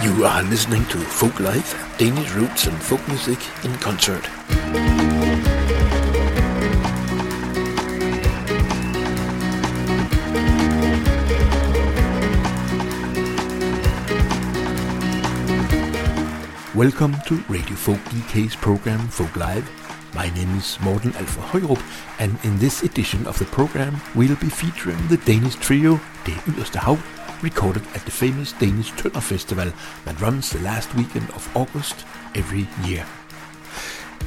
You are listening to Folk Life, Danish roots and folk music in concert. Welcome to Radio Folk DK's program Folk Live. My name is Morten Alfa Højrup, and in this edition of the program, we'll be featuring the Danish trio Det Yderste Hav, recorded at the famous Danish Tønder Festival that runs the last weekend of August every year.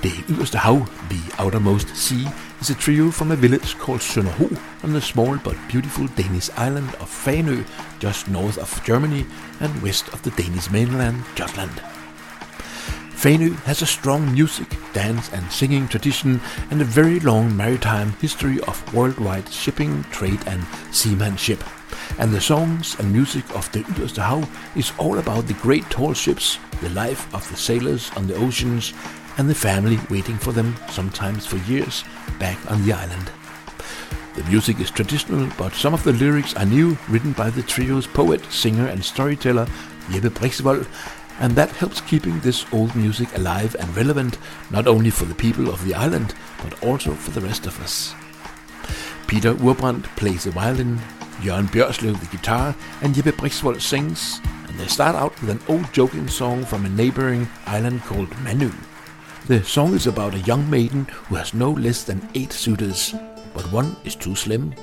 Det Yderste Hav, the outermost sea, is a trio from a village called Sønderho on the small but beautiful Danish island of Fanø, just north of Germany and west of the Danish mainland, Jutland. Fanø has a strong music, dance and singing tradition and a very long maritime history of worldwide shipping, trade and seamanship. And the songs and music of the Hav is all about the great tall ships, the life of the sailors on the oceans, and the family waiting for them, sometimes for years, back on the island. The music is traditional, but some of the lyrics are new, written by the trio's poet, singer, and storyteller Jeppe Brixvold, and that helps keeping this old music alive and relevant, not only for the people of the island, but also for the rest of us. Peter Urbrand plays the violin, Jørgen Bjørslev the guitar, and Jeppe Brixvold sings, and they start out with an old joking song from a neighboring island called Manu. The song is about a young maiden who has no less than eight suitors, but one is too slim,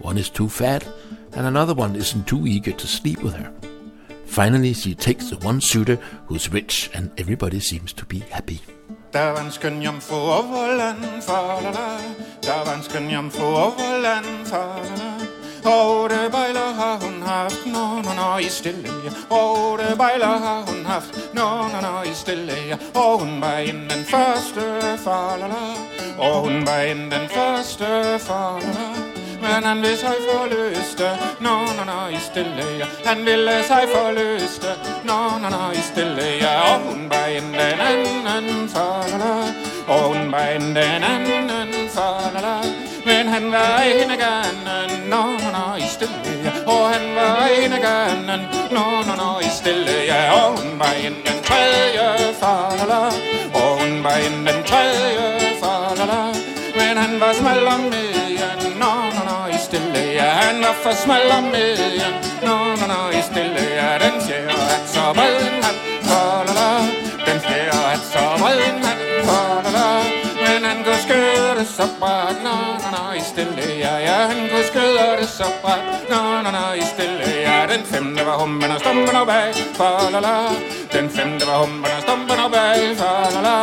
one is too fat, and another one isn't too eager to sleep with her. Finally, she takes the one suitor who's rich, and everybody seems to be happy. Der er var en skøn jomfru over land, for la la. Der er var en skøn jomfru over land, la la. Otte bejler har hun haft, nå, nå, nå, i stille, ja. Otte bejler har hun haft, nå, nå, nå, i stille, ja. Og hun var en den første, for la la. Og hun var en den første, for la la. Men han ville sig forløste, nå, nå, nå, i stille, ja. Han ville sig forløste, nå, nå, nå, i stille, ja. Og hun var en den anden, for la la. Og hun var en den anden, for la la. Han var en af no, nå, no, i stille, ja. Og han var en af no, nå, nå, i stille, ja. Og hun var en den tredje, for. Og hun var en den tredje, for. Men han var smal om midjen, nå, nå, nå, i stille, ja. Han var for smal om midjen, nå, nå, nå, i stille, ja. Den fjerde hat så bred så bræt, nå, nå, nå, i stille, ja. Den femte var hummen og stumpen og bag, Fa, la la. Den femte var hummen og stumpen og bag, Fa, la la.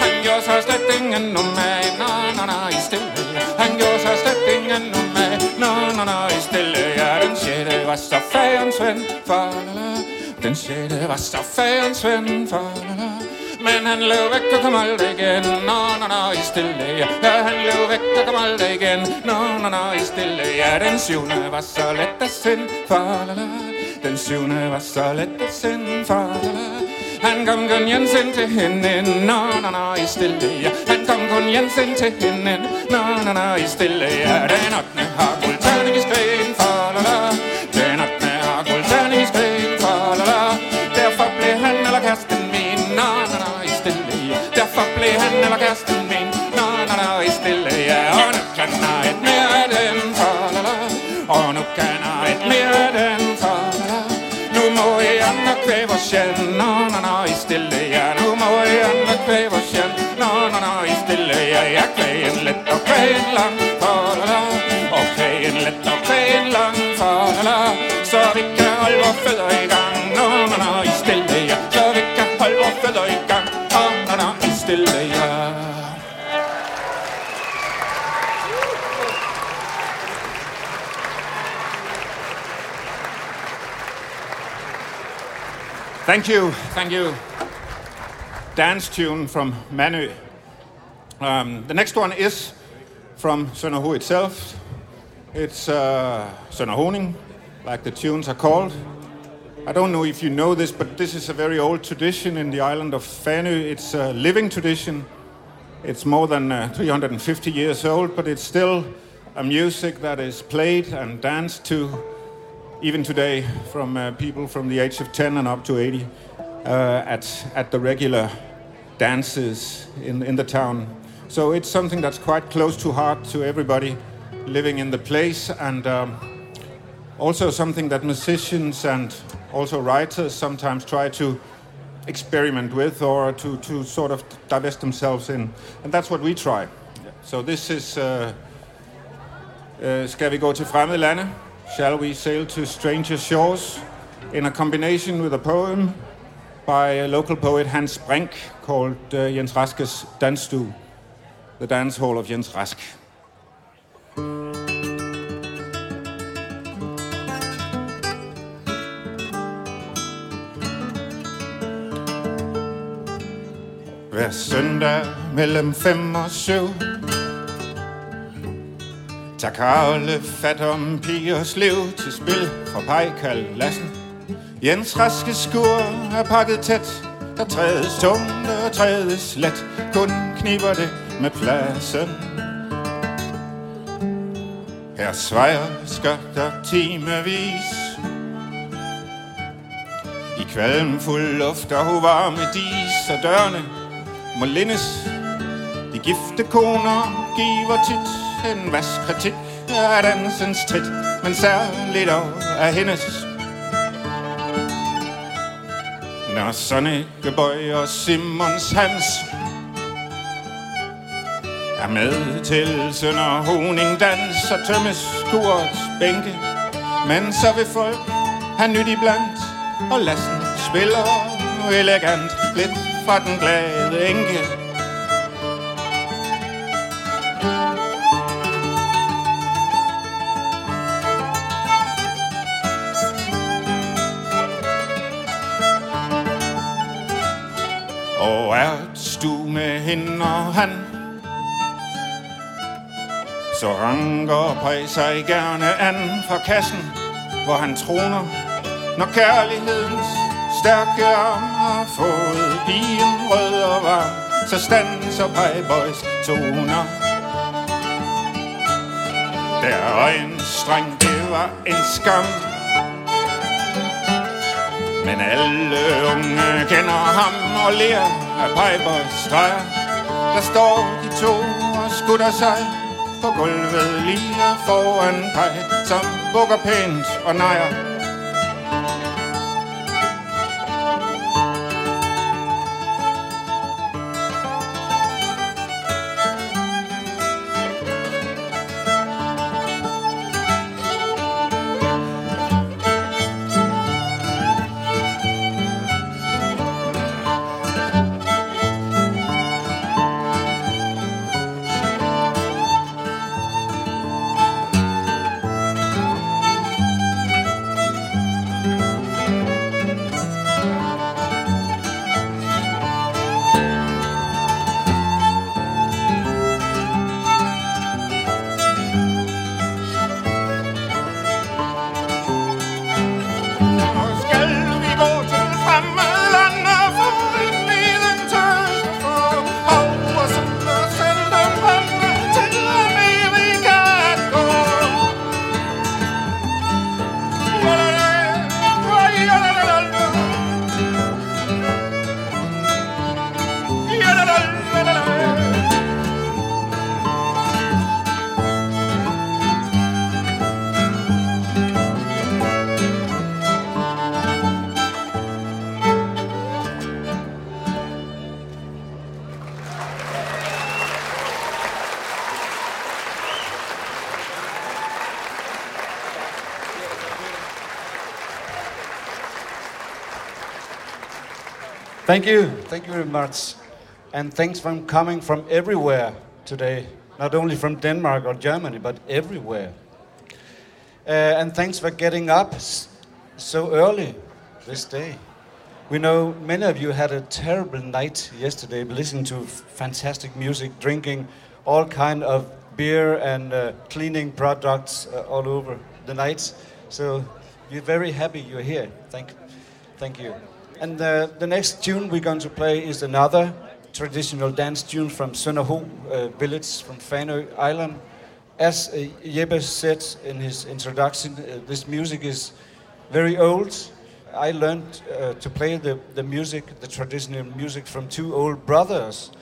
Han gjorde sig slet ingen nummer, nå, nå, nå, i stille, ja. Han gjorde sig slet ingen nummer, nå, nå, nå, i stille, ja. Den sjette var så fagens ven, Fa, la la. Den sjette var så fagens ven, Fa, la la. Men han løb væk og kom aldrig igen. Nå, nå, nå, i stille, ja. Ja, han løb væk og kom aldrig igen. Nå, nå, nå, i stille, ja. Den syvende var så let at sende. For la la. Den syvende var så let at sende. For la la. Han kom kun Jensen til hende, nå, nå, nå, i stille, ja. Han kom kun Jensen til hende, nå, nå, nå, i stille, ja. Den ottende har guldterning i skræn, for la la. Kan jeg et mere af dem, for la la. Og nu kan jeg et mere af dem, for la la. Nu må jeg andre kvæve vores sjæl, nå, nå, nå, i stille, ja. Nu må jeg andre kvæve vores sjæl, nå, nå, nå, i stille, ja. Jeg kvægen let og kvægen lang, for la la. Og kvægen let og kvægen lang, for la la. Så vi kan holde vores fødder i Thank you, thank you. Dance tune from Manu. Um, the next one is from Sønderho itself. It's uh, like the tunes are called. I don't know if you know this, but this is a very old tradition in the island of Fanø. It's a living tradition. It's more than uh, 350 years old, but it's still a music that is played and danced to even today from uh, people from the age of 10 and up to 80 uh, at, at the regular dances in, in the town. So it's something that's quite close to heart to everybody living in the place and um, also something that musicians and also writers sometimes try to experiment with or to, to sort of divest themselves in. And that's what we try. So this is, uh, uh, skal vi gå til fremmede lande? Shall We Sail to Stranger Shores in a combination with a poem by a local poet Hans Brink called uh, Jens Raske's Danstu, the dance hall of Jens Rask. Hver søndag mellem fem og syv. Tag Karle fat om pigers liv til spil fra Pejkal Lassen. Jens raske skur er pakket tæt, der trædes tungt og trædes let. Kun kniber det med pladsen. Her svejer skatter timevis. I kvalm fuld luft og varme dis, og dørene må lindes. De gifte koner giver tit en vask kritik af dansens trit, men særligt dog af hendes. Når Sonnekebøj og Simons Hans er med til Sønder Honingdans og tømmes skurets bænke. Men så vil folk have nyt iblandt, og lassen spiller elegant lidt fra den glade enke. Hende og han. Så ranker Pej sig gerne an fra kassen Hvor han troner Når kærlighedens stærke arm har fået pigen rød og varm Så standser Pejboys toner. Der øjenstreng, det var en skam. Men alle unge kender ham og ler af Pipers streger. Der står de to og skutter sig på gulvet lige foran dig, som bukker pænt og nejer. Thank you. Thank you very much. And thanks for coming from everywhere today. Not only from Denmark or Germany, but everywhere. Uh, and thanks for getting up so early this day. We know many of you had a terrible night yesterday listening to fantastic music, drinking all kind of beer and uh, cleaning products uh, all over the night. So we're very happy you're here. Thank, thank you. And the, the next tune we're going to play is another traditional dance tune from Sønderho uh, village from Fanø Island. As uh, Jeppe said in his introduction, uh, this music is very old. I learned uh, to play the, the music, the traditional music, from two old brothers,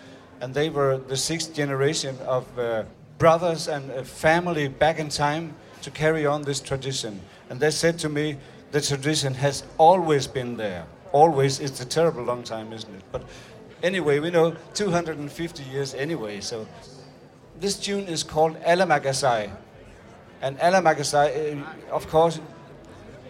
and they were the sixth generation of uh, brothers and a family back in time to carry on this tradition. And they said to me, the tradition has always been there. Always, it's a terrible long time, isn't it? But anyway, we know 250 years anyway. So this tune is called Alamagasai. And Alamagasai, uh, of course,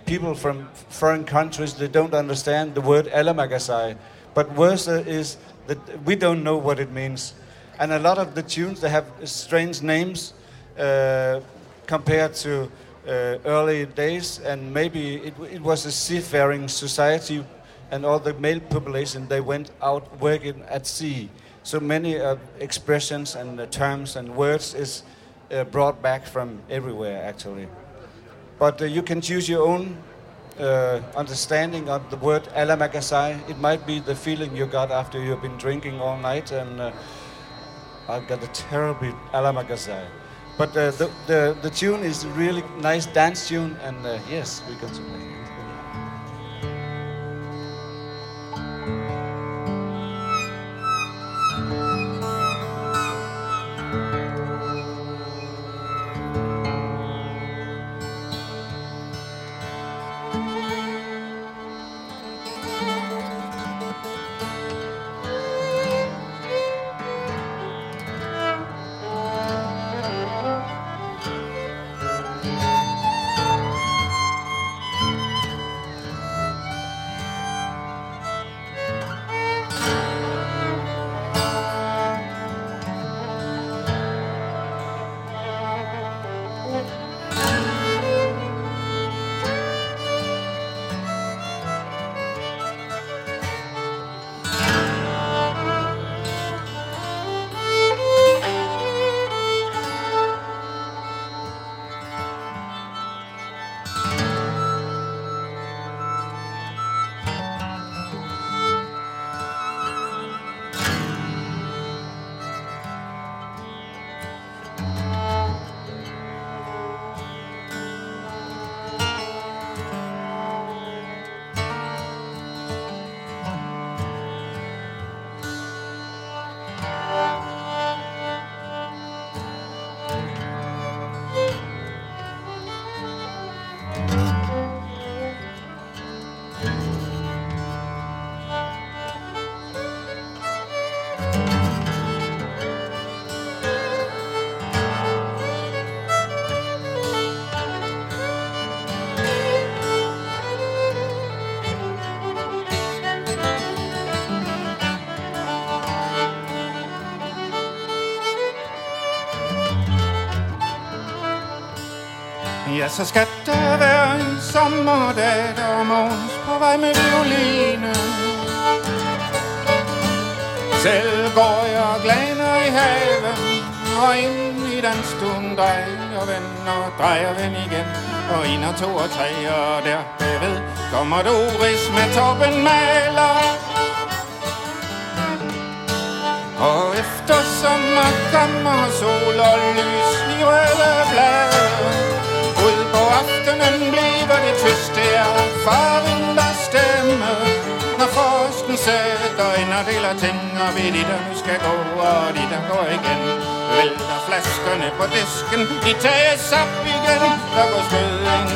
people from foreign countries, they don't understand the word Alamagasai. But worse is that we don't know what it means. And a lot of the tunes, they have strange names uh, compared to uh, early days, and maybe it, it was a seafaring society, and all the male population they went out working at sea. So many uh, expressions and uh, terms and words is uh, brought back from everywhere actually. But uh, you can choose your own uh, understanding of the word alamagasai. It might be the feeling you got after you've been drinking all night, and uh, I've got a terrible alamagasai. But the, the, the tune is really nice dance tune, and yes, going to play Ja, så skal der være en sommerdag, der er morgens på vej med violine. Selv går jeg glaner i haven, og ind i den stund drejer ven og drejer ven igen. Og en og to og tre, og der bagved kommer Doris med toppen maler. Og efter sommer kommer sol og lys i røde blade. Ud på aftenen bliver det tyst, der for faren, der stemme. Når frosten sætter ind og deler ting, og vi de der nu skal gå, og de der går igen. Vælter flaskerne på disken, de tages op igen, der går skøding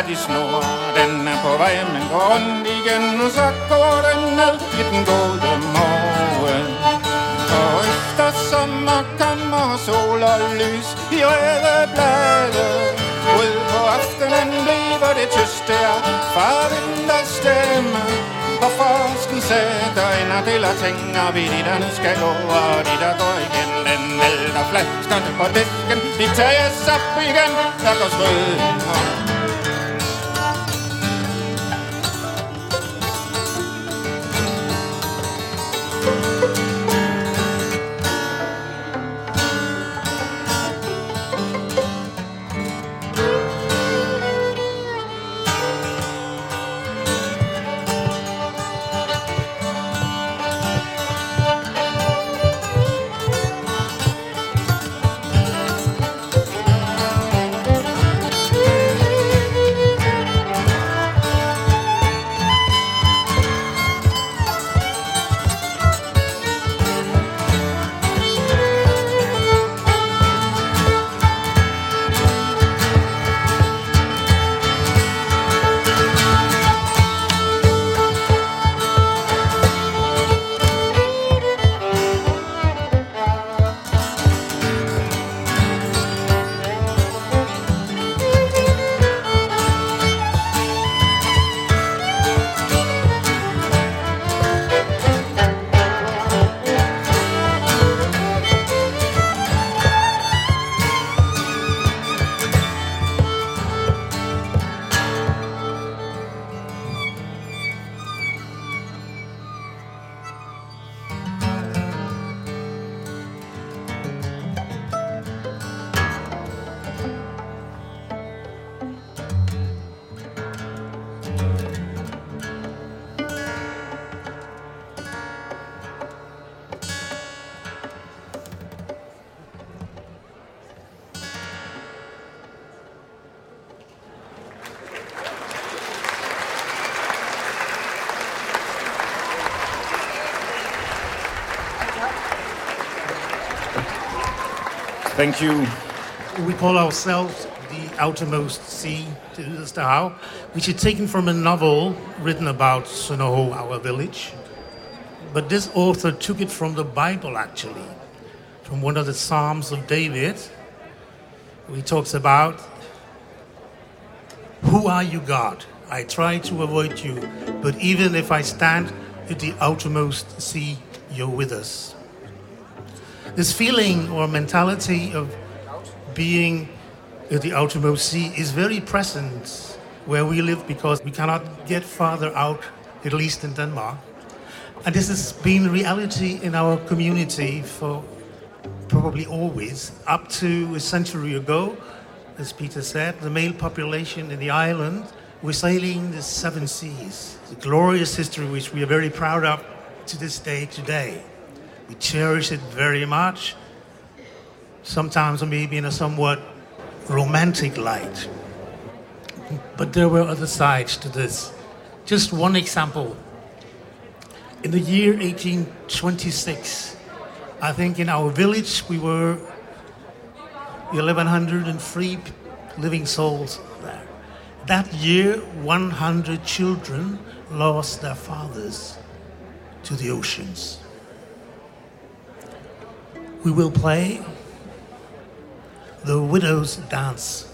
går med i snor, den er på vej, men går rundt igen, og så går den ned i den gode morgen. Og efter sommer kommer sol og lys i røde blade. Ud på aftenen bliver det tyste er farvinders stemme Og forsken sætter ind og deler ting Og vi de der nu skal gå Og de der går igen. Den vælter flaskerne på disken De tages op igen. Der går strøm Thank you. We call ourselves the outermost sea to Hav, which is taken from a novel written about Sunoho, our village. But this author took it from the Bible, actually, from one of the Psalms of David, he talks about, Who are you, God? I try to avoid you, but even if I stand at the outermost sea, you're with us this feeling or mentality of being at the outermost sea is very present where we live because we cannot get farther out, at least in Denmark. And this has been reality in our community for probably always. Up to a century ago, as Peter said, the male population in the island was sailing the seven seas. a glorious history which we are very proud of to this day today. We cherish it very much, sometimes maybe in a somewhat romantic light. But there were other sides to this. Just one example. In the year 1826, I think in our village we were 1103 living souls there. That year, 100 children lost their fathers to the oceans we will play the Widow's Dance.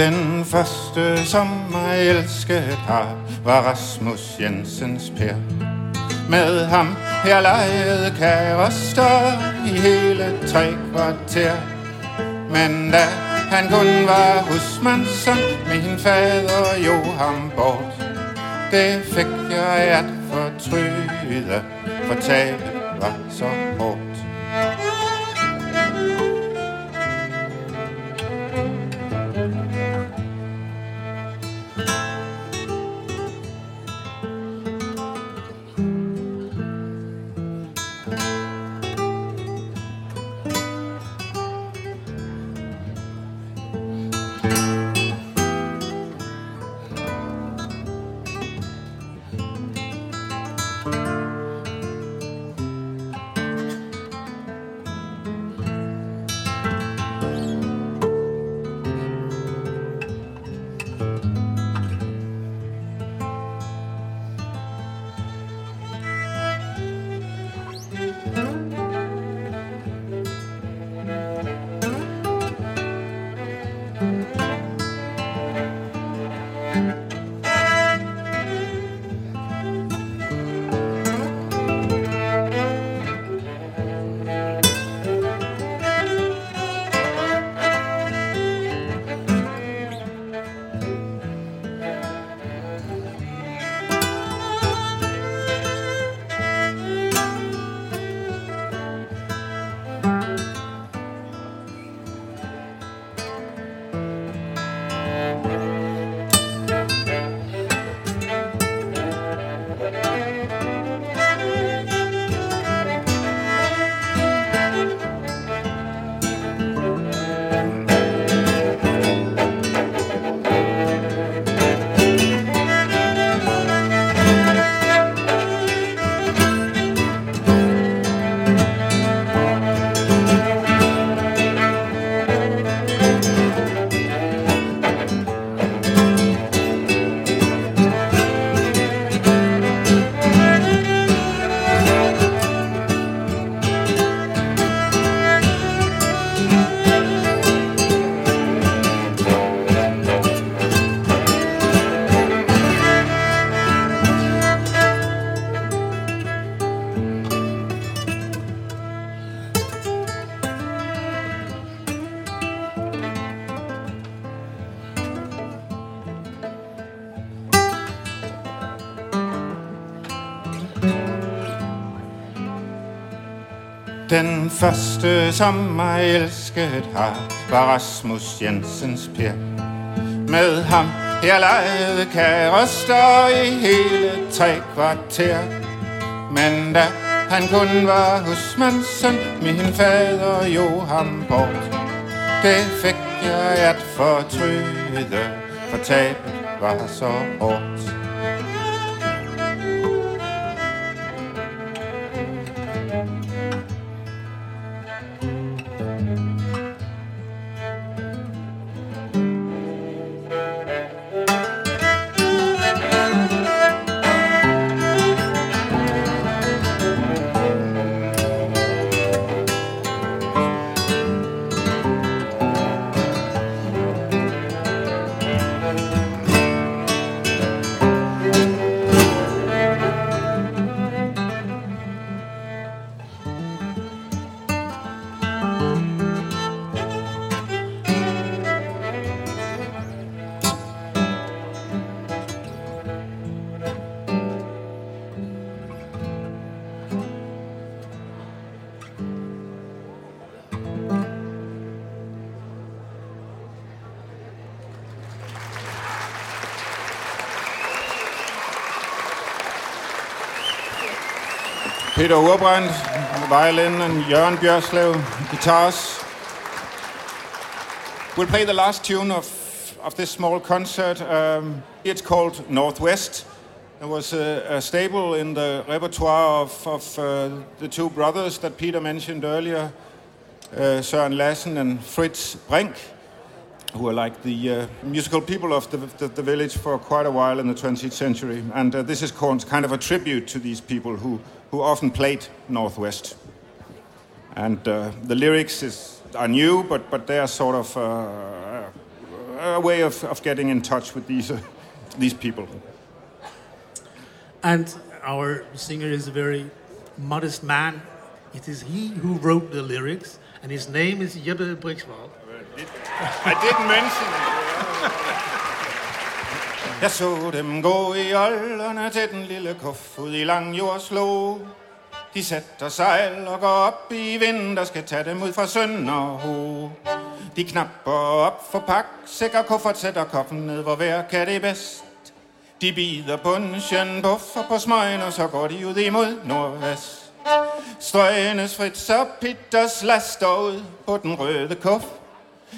Den første, som mig elskede har, var Rasmus Jensens Per. Med ham jeg legede kærester i hele tre kvarter. Men da han kun var husmandssøn, min fader jo ham bort. Det fik jeg at fortryde, fortabe var så hård oh. Den første, som mig elsket har, var Rasmus Jensens Per. Med ham jeg legede kærester i hele tre kvarter. Men da han kun var husmandsen, min fader jo ham bort. Det fik jeg at fortryde, for tabet var så hårdt. Peter Urbrandt, violin, and Jørgen Bjørslev, guitars. We'll play the last tune of, of this small concert. Um, it's called Northwest. There was a, a staple in the repertoire of, of uh, the two brothers that Peter mentioned earlier, uh, Søren Lassen and Fritz Brink, who are like the uh, musical people of the, the, the, village for quite a while in the 20th century. And uh, this is called kind of a tribute to these people who who often played Northwest. And uh, the lyrics is, are new, but, but they are sort of uh, a way of, of getting in touch with these, uh, these people. And our singer is a very modest man. It is he who wrote the lyrics, and his name is Jeppe Brixvold. I didn't mention it. Jeg så dem gå i ålderne til den lille kuff ud i lang jordslå. De sætter sejl og går op i vinden, der skal tage dem ud fra Sønderho. De knapper op for pak, sikker kuffert, sætter koppen ned, hvor hver kan det bedst. De bider bunchen, buffer på smøgen, og så går de ud imod nordvest. Strøgenes frit, så Pitters laster ud på den røde kuff.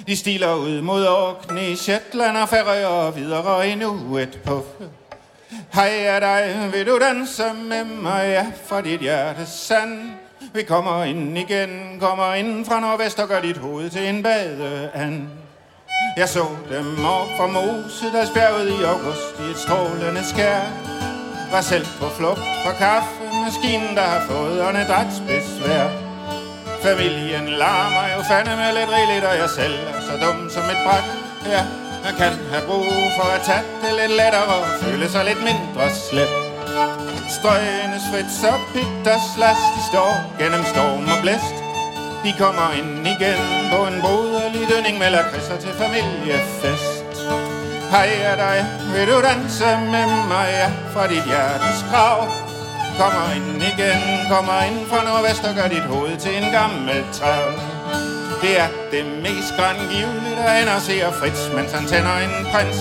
De stiler ud mod Orkney, Shetland og Færøer og videre endnu et puff. Hej er dig, vil du danse med mig, ja, for dit hjerte sand. Vi kommer ind igen, kommer ind fra nordvest og gør dit hoved til en badeand. Jeg så dem op fra Mose, der spjerget i august i et strålende skær. Var selv på flugt fra kaffemaskinen, der har fået åndedrætsbesvær. Familien larmer jo fandme lidt rigeligt, og jeg selv er så dum som et bræt. Ja, man kan have brug for at tage det lidt lettere og føle sig lidt mindre slet. Strøgenes frit så Pitters last, de står gennem storm og blæst. De kommer ind igen på en broderlig dønning med lakridser til familiefest. Hej er dig, vil du danse med mig, ja, fra dit hjertes krav? Kommer ind igen, kommer ind fra nordvest og gør dit hoved til en gammel træv. Det er det mest grangivlige, der ender ser Fritz, mens han tænder en prins.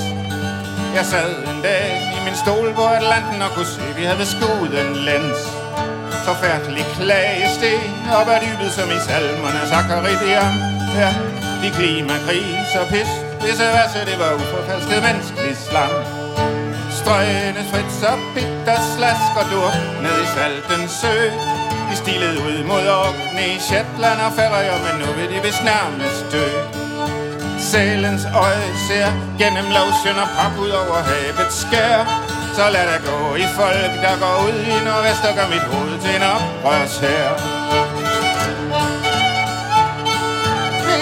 Jeg sad en dag i min stol på Atlanten og kunne se, vi havde skudt en lens. Forfærdelig klagesten op ad dybet som i salmerne Zacharidiam. Ja, de klimakriser, pis, pisse, værse, det var uforfalsket menneskelig slam. Strøgene Fritz og Peter slask og dur ned i salten sø. De stilede ud mod Orkney, Shetland og Færøer, men nu vil de vist nærmest dø. Sælens øje ser gennem lotion og pap ud over havets skær. Så lad der gå i folk, der går ud i nordvest og gør mit hoved til en oprørs her. Vi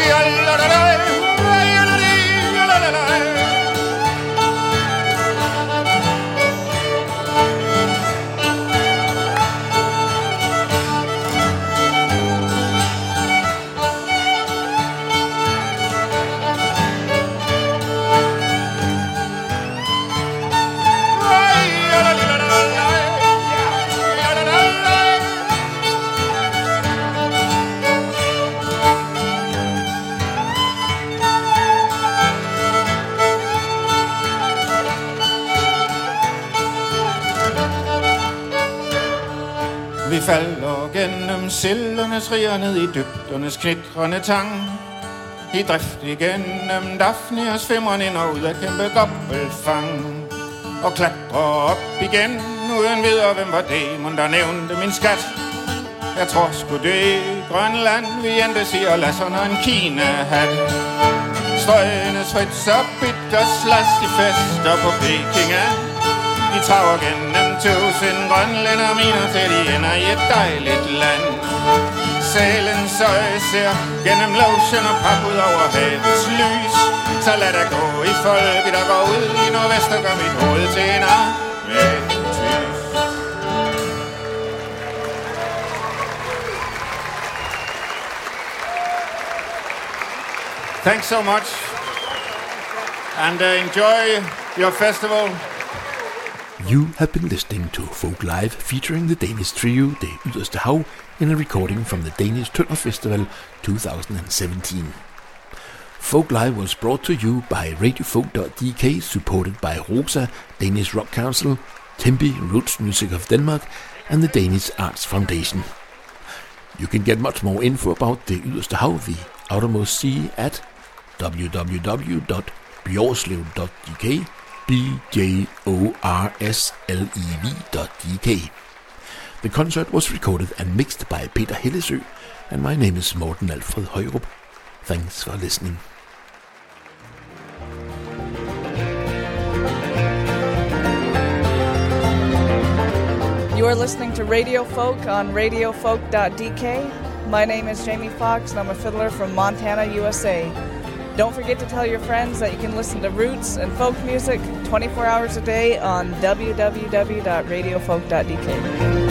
gennem sildernes riger ned i dybdernes knitrende tang. I drift igennem Daphnias femmeren ind og ud af kæmpe gobbelfang. Og klatrer op igen uden videre, hvem var dæmon, der nævnte min skat. Jeg tror sgu det Grønland, vi endte siger Lasserne en Kina-hat. Strøgenes Fritz og bitter slast de fester på Pekinga. Vi traver gennem tusind grønlænder miner til de ender i et dejligt land. Salen øje ser gennem lotion og pap ud over havets lys. Så lad der gå i folket, der går ud i nordvest og gør mit hoved til en. Thanks so much. And uh, enjoy your festival. You have been listening to Folk Live featuring the Danish trio Det Yderste Hav in a recording from the Danish Tønder Festival 2017. Folk Live was brought to you by RadioFolk.dk supported by ROSA, Danish Rock Council, Tempe Roots Music of Denmark and the Danish Arts Foundation. You can get much more info about the Yderste Hav, the outermost sea, at www.bjorslev.dk bjorslv.dk. The concert was recorded and mixed by Peter Hillesø, and my name is Morten Alfred Højrup. Thanks for listening. You are listening to Radio Folk on radiofolk.dk. My name is Jamie Fox, and I'm a fiddler from Montana, USA. Don't forget to tell your friends that you can listen to roots and folk music 24 hours a day on www.radiofolk.dk.